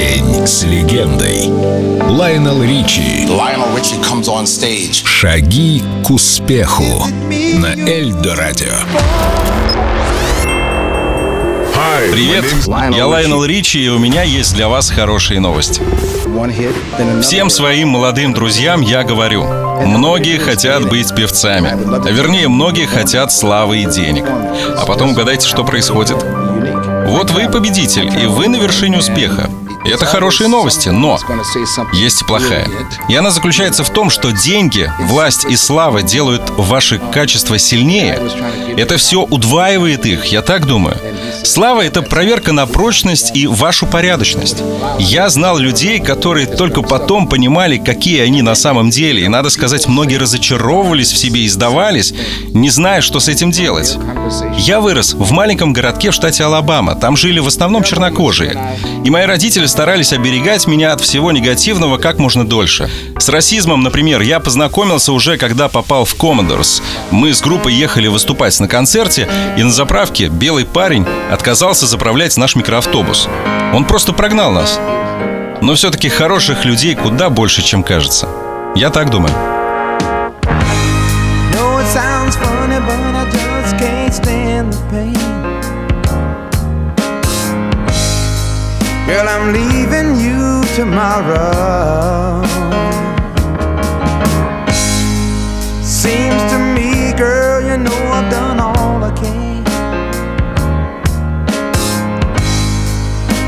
День с легендой. Лайонел Ричи. Lionel Richie comes on stage. Шаги к успеху на Эльдо Радио. Привет, я Лайонел Ричи, и у меня есть для вас хорошие новости. Всем своим молодым друзьям я говорю, многие хотят быть певцами, вернее, многие хотят славы и денег. А потом угадайте, что происходит. Вот вы победитель, и вы на вершине успеха. Это хорошие новости, но есть и плохая. И она заключается в том, что деньги, власть и слава делают ваши качества сильнее. Это все удваивает их, я так думаю. Слава — это проверка на прочность и вашу порядочность. Я знал людей, которые только потом понимали, какие они на самом деле. И, надо сказать, многие разочаровывались в себе и сдавались, не зная, что с этим делать. Я вырос в маленьком городке в штате Алабама. Там жили в основном чернокожие. И мои родители старались оберегать меня от всего негативного как можно дольше. С расизмом, например, я познакомился уже, когда попал в Commodores. Мы с группой ехали выступать на концерте, и на заправке белый парень отказался заправлять наш микроавтобус. Он просто прогнал нас. Но все-таки хороших людей куда больше, чем кажется. Я так думаю. sounds funny. Girl, I'm leaving you tomorrow. Seems to me, girl, you know I've done all I can.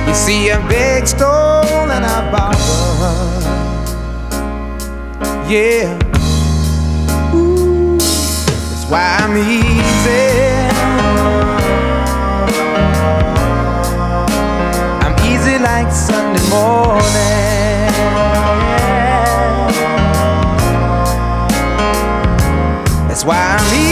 You see, I beg, stole, and I borrowed. Yeah. Ooh, That's why I'm easy. Like Sunday morning. That's why I'm easy.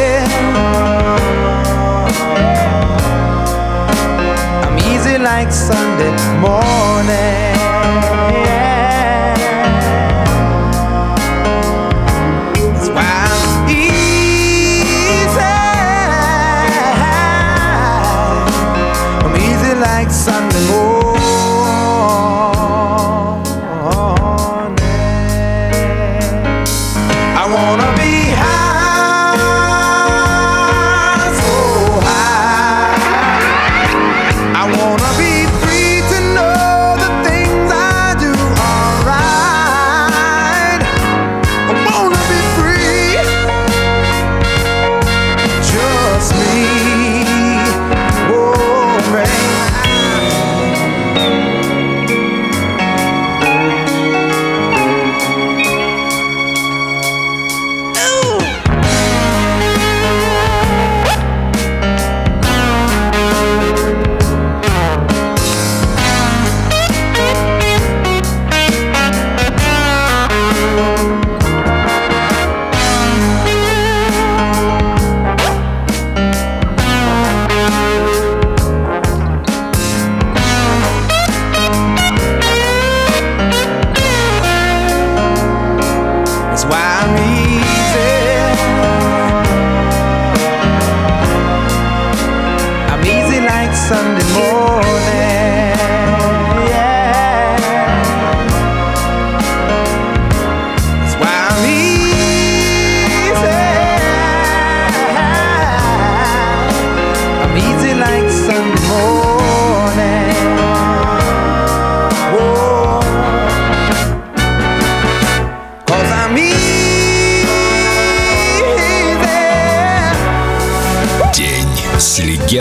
Like Sunday morning.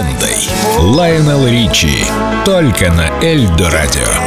Легендой. Лайонел Ричи. Только на Эльдо Радио.